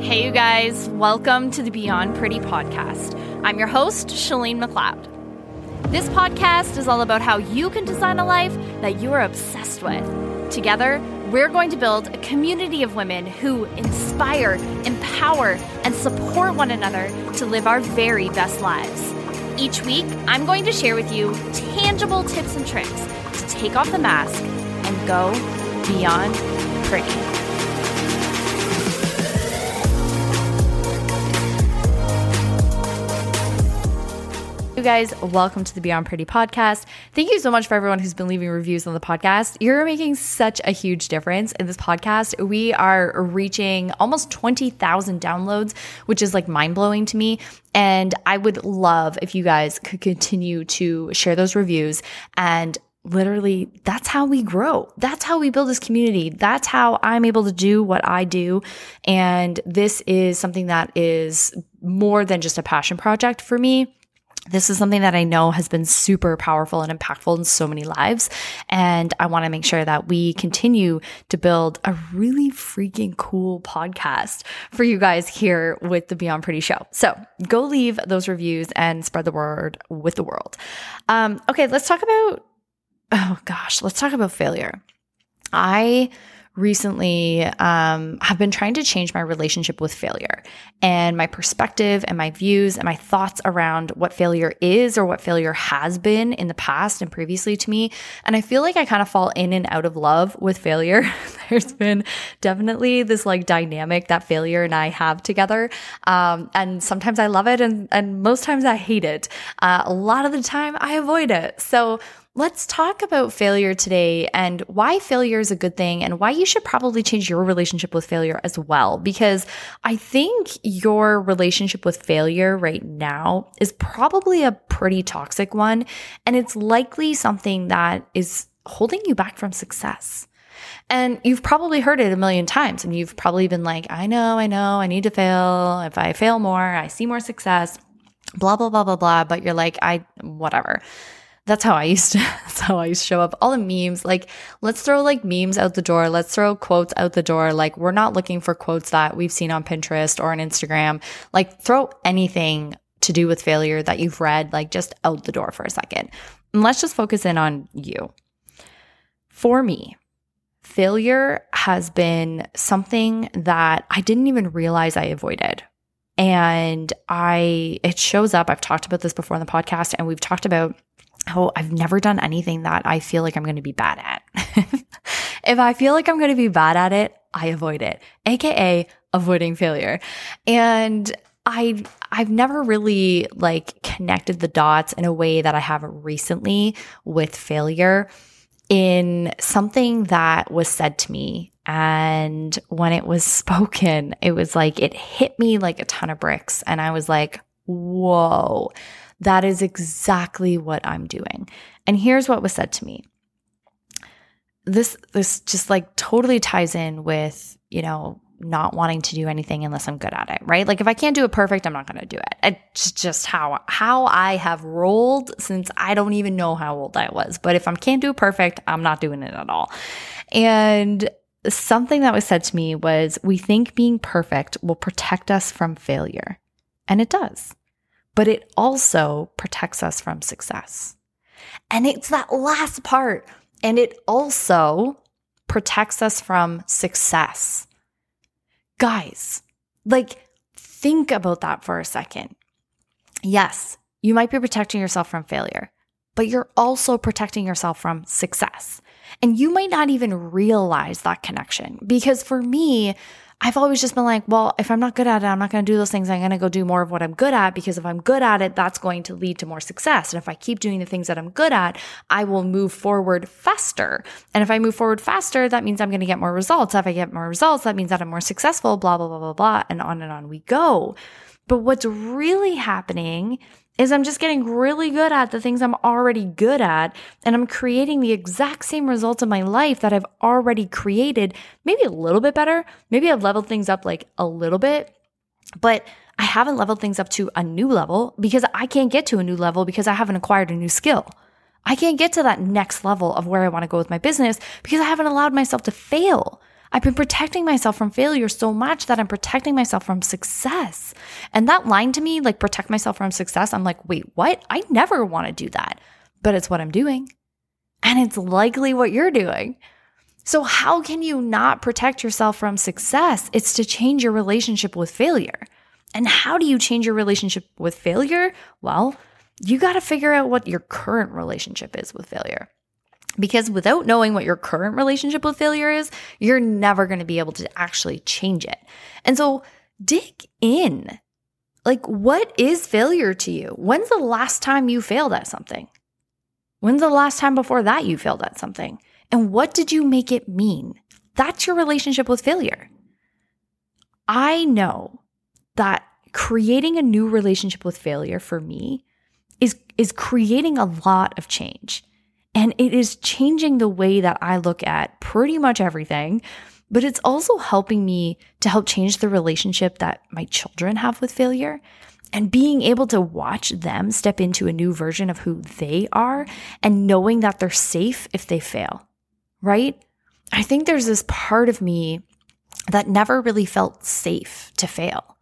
Hey, you guys, welcome to the Beyond Pretty podcast. I'm your host, Shalene McLeod. This podcast is all about how you can design a life that you are obsessed with. Together, we're going to build a community of women who inspire, empower, and support one another to live our very best lives. Each week, I'm going to share with you tangible tips and tricks to take off the mask and go beyond pretty. You guys, welcome to the Beyond Pretty podcast. Thank you so much for everyone who's been leaving reviews on the podcast. You're making such a huge difference in this podcast. We are reaching almost 20,000 downloads, which is like mind blowing to me. And I would love if you guys could continue to share those reviews and literally that's how we grow. That's how we build this community. That's how I'm able to do what I do. And this is something that is more than just a passion project for me. This is something that I know has been super powerful and impactful in so many lives. And I want to make sure that we continue to build a really freaking cool podcast for you guys here with the Beyond Pretty Show. So go leave those reviews and spread the word with the world. Um, okay, let's talk about, oh gosh, let's talk about failure. I recently um, have been trying to change my relationship with failure and my perspective and my views and my thoughts around what failure is or what failure has been in the past and previously to me. And I feel like I kind of fall in and out of love with failure. There's been definitely this like dynamic that failure and I have together. Um, and sometimes I love it and, and most times I hate it. Uh, a lot of the time I avoid it. So Let's talk about failure today and why failure is a good thing and why you should probably change your relationship with failure as well. Because I think your relationship with failure right now is probably a pretty toxic one. And it's likely something that is holding you back from success. And you've probably heard it a million times and you've probably been like, I know, I know, I need to fail. If I fail more, I see more success, blah, blah, blah, blah, blah. But you're like, I, whatever that's how I used to that's how I used to show up. All the memes, like let's throw like memes out the door. Let's throw quotes out the door. Like we're not looking for quotes that we've seen on Pinterest or on Instagram. Like throw anything to do with failure that you've read, like just out the door for a second. And let's just focus in on you. For me, failure has been something that I didn't even realize I avoided. And I, it shows up. I've talked about this before on the podcast, and we've talked about oh, I've never done anything that I feel like I'm going to be bad at. if I feel like I'm going to be bad at it, I avoid it, aka avoiding failure. And I I've never really like connected the dots in a way that I have recently with failure in something that was said to me and when it was spoken it was like it hit me like a ton of bricks and I was like whoa that is exactly what I'm doing. And here's what was said to me. This this just like totally ties in with, you know, not wanting to do anything unless I'm good at it, right? Like if I can't do it perfect, I'm not going to do it. It's just how how I have rolled since I don't even know how old I was. But if I can't do it perfect, I'm not doing it at all. And something that was said to me was we think being perfect will protect us from failure. And it does but it also protects us from success. And it's that last part. And it also protects us from success. Guys, like, think about that for a second. Yes, you might be protecting yourself from failure, but you're also protecting yourself from success. And you might not even realize that connection because for me, I've always just been like, well, if I'm not good at it, I'm not going to do those things. I'm going to go do more of what I'm good at because if I'm good at it, that's going to lead to more success. And if I keep doing the things that I'm good at, I will move forward faster. And if I move forward faster, that means I'm going to get more results. If I get more results, that means that I'm more successful, blah, blah, blah, blah, blah. And on and on we go. But what's really happening is I'm just getting really good at the things I'm already good at. And I'm creating the exact same results in my life that I've already created, maybe a little bit better. Maybe I've leveled things up like a little bit, but I haven't leveled things up to a new level because I can't get to a new level because I haven't acquired a new skill. I can't get to that next level of where I want to go with my business because I haven't allowed myself to fail. I've been protecting myself from failure so much that I'm protecting myself from success. And that line to me, like protect myself from success, I'm like, wait, what? I never want to do that. But it's what I'm doing. And it's likely what you're doing. So, how can you not protect yourself from success? It's to change your relationship with failure. And how do you change your relationship with failure? Well, you got to figure out what your current relationship is with failure. Because without knowing what your current relationship with failure is, you're never going to be able to actually change it. And so dig in. Like, what is failure to you? When's the last time you failed at something? When's the last time before that you failed at something? And what did you make it mean? That's your relationship with failure. I know that creating a new relationship with failure for me is, is creating a lot of change. And it is changing the way that I look at pretty much everything. But it's also helping me to help change the relationship that my children have with failure and being able to watch them step into a new version of who they are and knowing that they're safe if they fail, right? I think there's this part of me that never really felt safe to fail.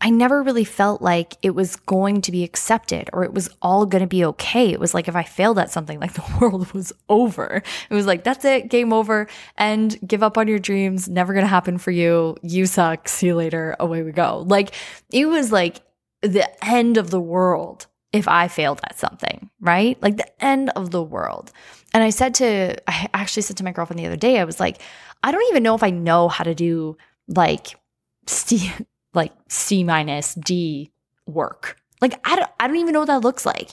I never really felt like it was going to be accepted or it was all going to be okay. It was like if I failed at something, like the world was over. It was like, that's it, game over, and give up on your dreams. Never going to happen for you. You suck. See you later. Away we go. Like it was like the end of the world if I failed at something, right? Like the end of the world. And I said to, I actually said to my girlfriend the other day, I was like, I don't even know if I know how to do like like C minus D work. Like I don't I don't even know what that looks like.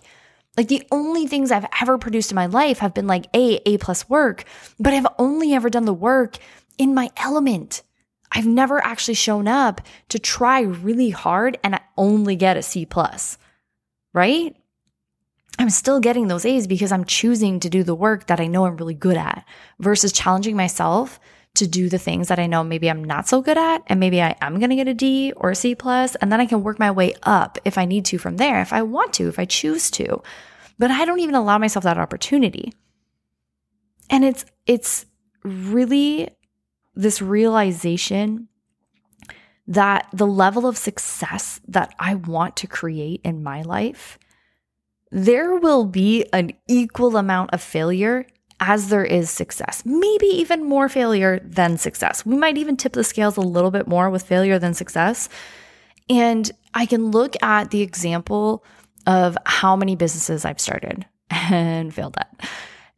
Like the only things I've ever produced in my life have been like A, A plus work, but I've only ever done the work in my element. I've never actually shown up to try really hard and I only get a C plus, right? I'm still getting those A's because I'm choosing to do the work that I know I'm really good at versus challenging myself to do the things that I know maybe I'm not so good at, and maybe I am going to get a D or a C plus, and then I can work my way up if I need to from there, if I want to, if I choose to. But I don't even allow myself that opportunity. And it's it's really this realization that the level of success that I want to create in my life, there will be an equal amount of failure as there is success, maybe even more failure than success. We might even tip the scales a little bit more with failure than success. And I can look at the example of how many businesses I've started and failed at.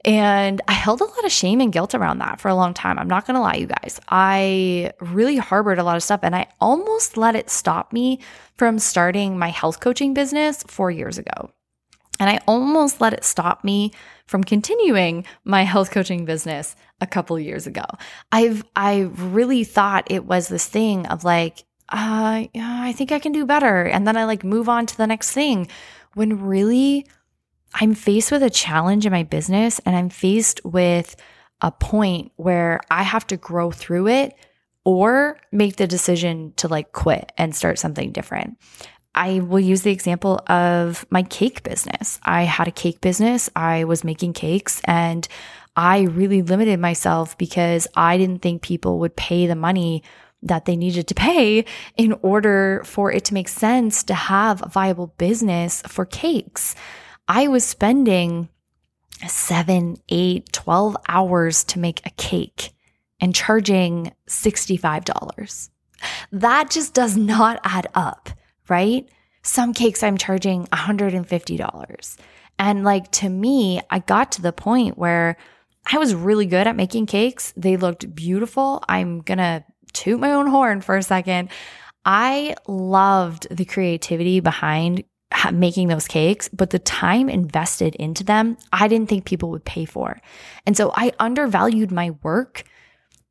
And I held a lot of shame and guilt around that for a long time. I'm not going to lie, you guys. I really harbored a lot of stuff and I almost let it stop me from starting my health coaching business four years ago. And I almost let it stop me from continuing my health coaching business a couple years ago. I've I really thought it was this thing of like, uh, I think I can do better, and then I like move on to the next thing. When really, I'm faced with a challenge in my business, and I'm faced with a point where I have to grow through it or make the decision to like quit and start something different. I will use the example of my cake business. I had a cake business, I was making cakes, and I really limited myself because I didn't think people would pay the money that they needed to pay in order for it to make sense to have a viable business for cakes. I was spending seven, eight, 12 hours to make a cake and charging $65. That just does not add up right? Some cakes I'm charging $150. And like to me, I got to the point where I was really good at making cakes. They looked beautiful. I'm going to toot my own horn for a second. I loved the creativity behind making those cakes, but the time invested into them, I didn't think people would pay for. And so I undervalued my work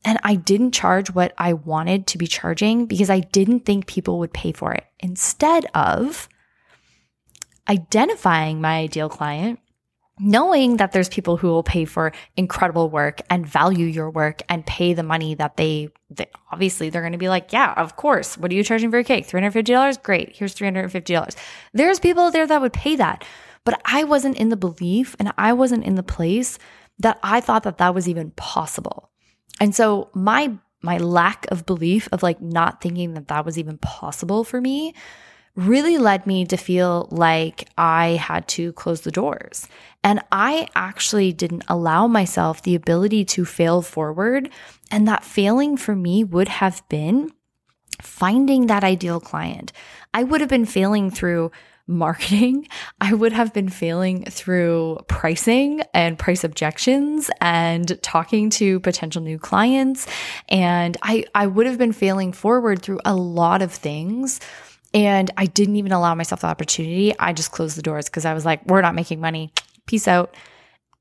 and I didn't charge what I wanted to be charging because I didn't think people would pay for it. Instead of identifying my ideal client, knowing that there's people who will pay for incredible work and value your work and pay the money that they, they obviously they're going to be like, yeah, of course. What are you charging for your cake? $350? Great. Here's $350. There's people there that would pay that. But I wasn't in the belief and I wasn't in the place that I thought that that was even possible. And so my my lack of belief of like not thinking that that was even possible for me really led me to feel like I had to close the doors. And I actually didn't allow myself the ability to fail forward. And that failing for me would have been finding that ideal client. I would have been failing through marketing, I would have been failing through pricing and price objections and talking to potential new clients. And I, I would have been failing forward through a lot of things. And I didn't even allow myself the opportunity. I just closed the doors because I was like, we're not making money. Peace out.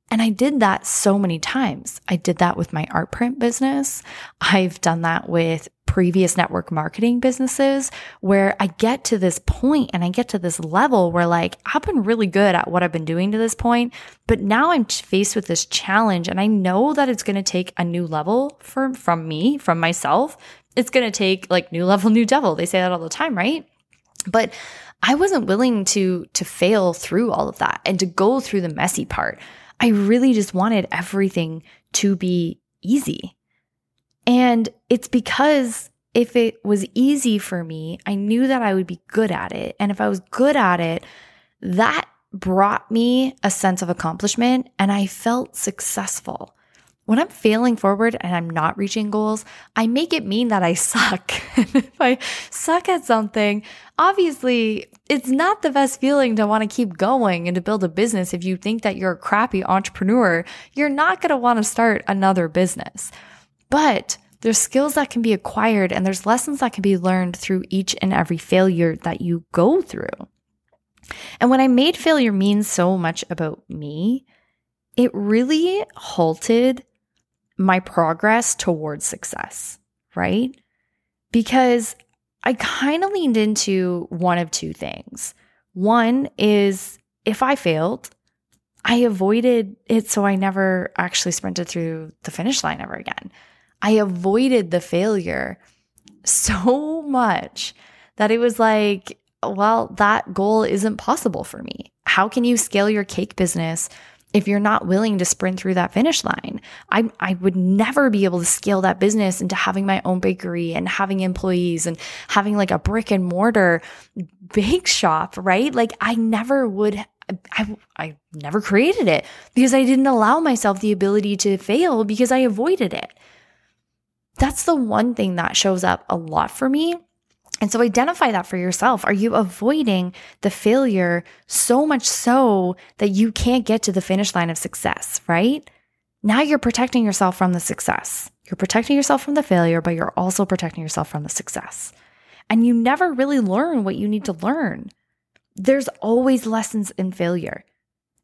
And I did that so many times. I did that with my art print business. I've done that with previous network marketing businesses where I get to this point and I get to this level where like I've been really good at what I've been doing to this point, but now I'm faced with this challenge and I know that it's going to take a new level from from me, from myself. It's going to take like new level, new devil. They say that all the time, right? But I wasn't willing to to fail through all of that and to go through the messy part. I really just wanted everything to be easy. And it's because if it was easy for me, I knew that I would be good at it. And if I was good at it, that brought me a sense of accomplishment and I felt successful. When I'm failing forward and I'm not reaching goals, I make it mean that I suck. if I suck at something, obviously it's not the best feeling to want to keep going and to build a business. If you think that you're a crappy entrepreneur, you're not going to want to start another business. But there's skills that can be acquired and there's lessons that can be learned through each and every failure that you go through. And when I made failure mean so much about me, it really halted my progress towards success, right? Because I kind of leaned into one of two things. One is if I failed, I avoided it so I never actually sprinted through the finish line ever again. I avoided the failure so much that it was like, well, that goal isn't possible for me. How can you scale your cake business if you're not willing to sprint through that finish line. I, I would never be able to scale that business into having my own bakery and having employees and having like a brick and mortar bake shop, right? Like I never would I, I never created it because I didn't allow myself the ability to fail because I avoided it. That's the one thing that shows up a lot for me and so identify that for yourself. Are you avoiding the failure so much so that you can't get to the finish line of success, right? Now you're protecting yourself from the success. You're protecting yourself from the failure, but you're also protecting yourself from the success. And you never really learn what you need to learn. There's always lessons in failure.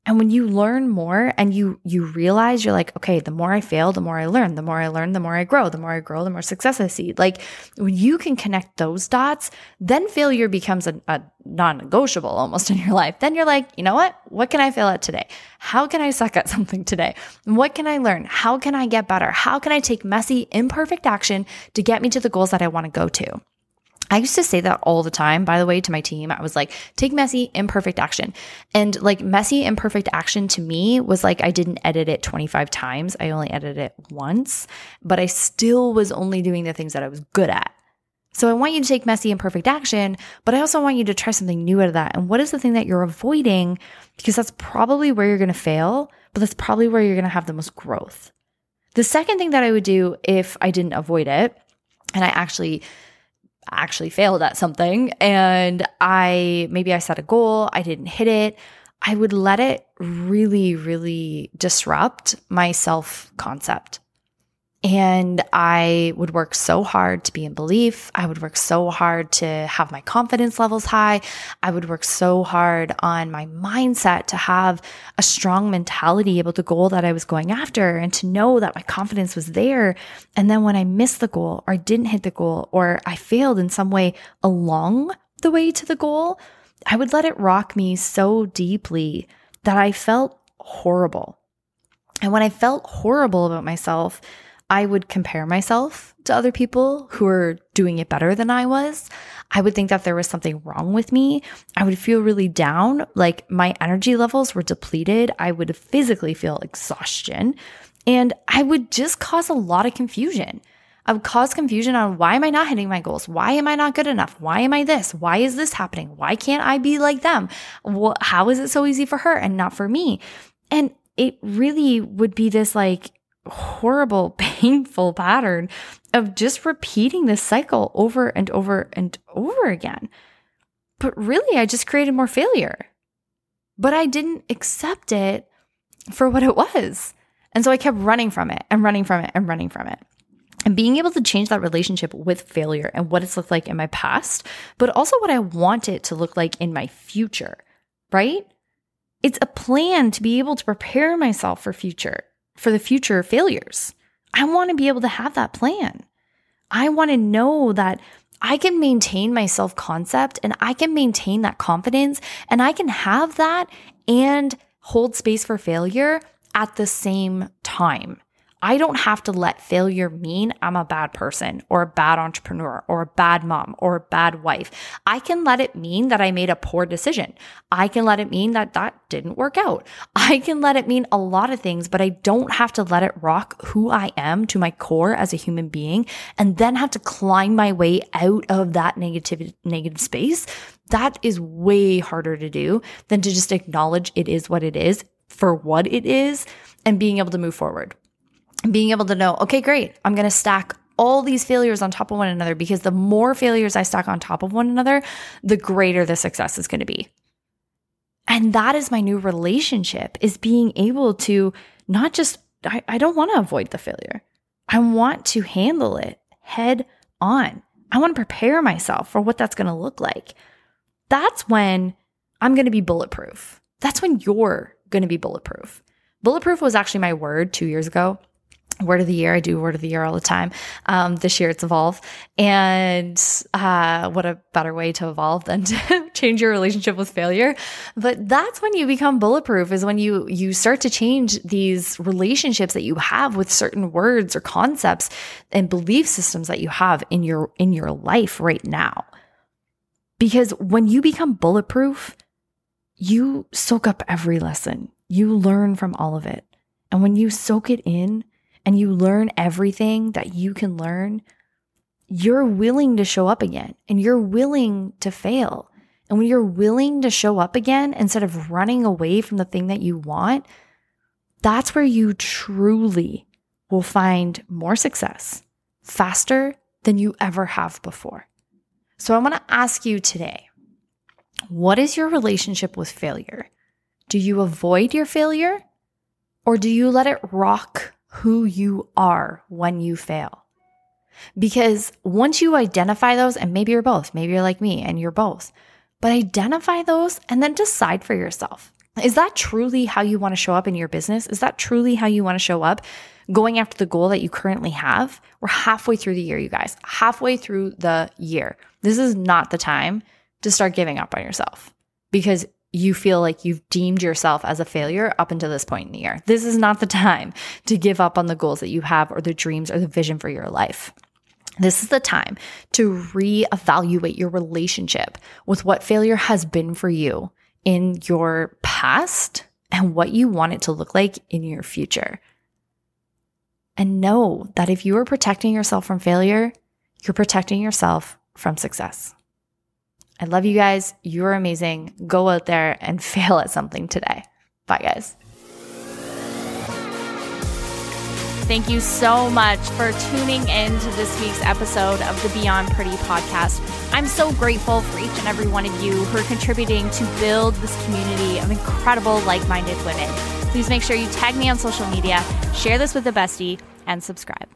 And when you learn more and you you realize you're like, okay, the more I fail, the more I learn. The more I learn, the more I grow. The more I grow, the more success I see. Like when you can connect those dots, then failure becomes a, a non-negotiable almost in your life. Then you're like, you know what? What can I fail at today? How can I suck at something today? What can I learn? How can I get better? How can I take messy, imperfect action to get me to the goals that I want to go to? I used to say that all the time, by the way, to my team. I was like, take messy, imperfect action. And like messy, imperfect action to me was like, I didn't edit it 25 times. I only edited it once, but I still was only doing the things that I was good at. So I want you to take messy, imperfect action, but I also want you to try something new out of that. And what is the thing that you're avoiding? Because that's probably where you're going to fail, but that's probably where you're going to have the most growth. The second thing that I would do if I didn't avoid it, and I actually actually failed at something and I maybe I set a goal, I didn't hit it, I would let it really, really disrupt my self concept. And I would work so hard to be in belief. I would work so hard to have my confidence levels high. I would work so hard on my mindset to have a strong mentality about the goal that I was going after and to know that my confidence was there. And then when I missed the goal or I didn't hit the goal or I failed in some way along the way to the goal, I would let it rock me so deeply that I felt horrible. And when I felt horrible about myself, I would compare myself to other people who were doing it better than I was. I would think that there was something wrong with me. I would feel really down, like my energy levels were depleted. I would physically feel exhaustion, and I would just cause a lot of confusion. I would cause confusion on why am I not hitting my goals? Why am I not good enough? Why am I this? Why is this happening? Why can't I be like them? How is it so easy for her and not for me? And it really would be this like horrible, painful pattern of just repeating this cycle over and over and over again. But really, I just created more failure. But I didn't accept it for what it was. And so I kept running from it and running from it and running from it. And being able to change that relationship with failure and what it's looked like in my past, but also what I want it to look like in my future, right? It's a plan to be able to prepare myself for future, for the future failures. I want to be able to have that plan. I want to know that I can maintain my self concept and I can maintain that confidence and I can have that and hold space for failure at the same time. I don't have to let failure mean I'm a bad person or a bad entrepreneur or a bad mom or a bad wife. I can let it mean that I made a poor decision. I can let it mean that that didn't work out. I can let it mean a lot of things, but I don't have to let it rock who I am to my core as a human being and then have to climb my way out of that negative, negative space. That is way harder to do than to just acknowledge it is what it is for what it is and being able to move forward being able to know, okay, great, I'm going to stack all these failures on top of one another because the more failures I stack on top of one another, the greater the success is going to be. And that is my new relationship is being able to not just, I, I don't want to avoid the failure. I want to handle it head on. I want to prepare myself for what that's going to look like. That's when I'm going to be bulletproof. That's when you're going to be bulletproof. Bulletproof was actually my word two years ago word of the year. I do word of the year all the time. Um, this year it's evolve. And uh, what a better way to evolve than to change your relationship with failure. But that's when you become bulletproof is when you you start to change these relationships that you have with certain words or concepts and belief systems that you have in your in your life right now. Because when you become bulletproof, you soak up every lesson. You learn from all of it. And when you soak it in, and you learn everything that you can learn, you're willing to show up again and you're willing to fail. And when you're willing to show up again instead of running away from the thing that you want, that's where you truly will find more success faster than you ever have before. So I want to ask you today what is your relationship with failure? Do you avoid your failure or do you let it rock who you are when you fail. Because once you identify those, and maybe you're both, maybe you're like me and you're both, but identify those and then decide for yourself. Is that truly how you want to show up in your business? Is that truly how you want to show up going after the goal that you currently have? We're halfway through the year, you guys, halfway through the year. This is not the time to start giving up on yourself because you feel like you've deemed yourself as a failure up until this point in the year. This is not the time to give up on the goals that you have or the dreams or the vision for your life. This is the time to reevaluate your relationship with what failure has been for you in your past and what you want it to look like in your future. And know that if you are protecting yourself from failure, you're protecting yourself from success. I love you guys. You're amazing. Go out there and fail at something today. Bye, guys. Thank you so much for tuning in to this week's episode of the Beyond Pretty podcast. I'm so grateful for each and every one of you who are contributing to build this community of incredible, like minded women. Please make sure you tag me on social media, share this with a bestie, and subscribe.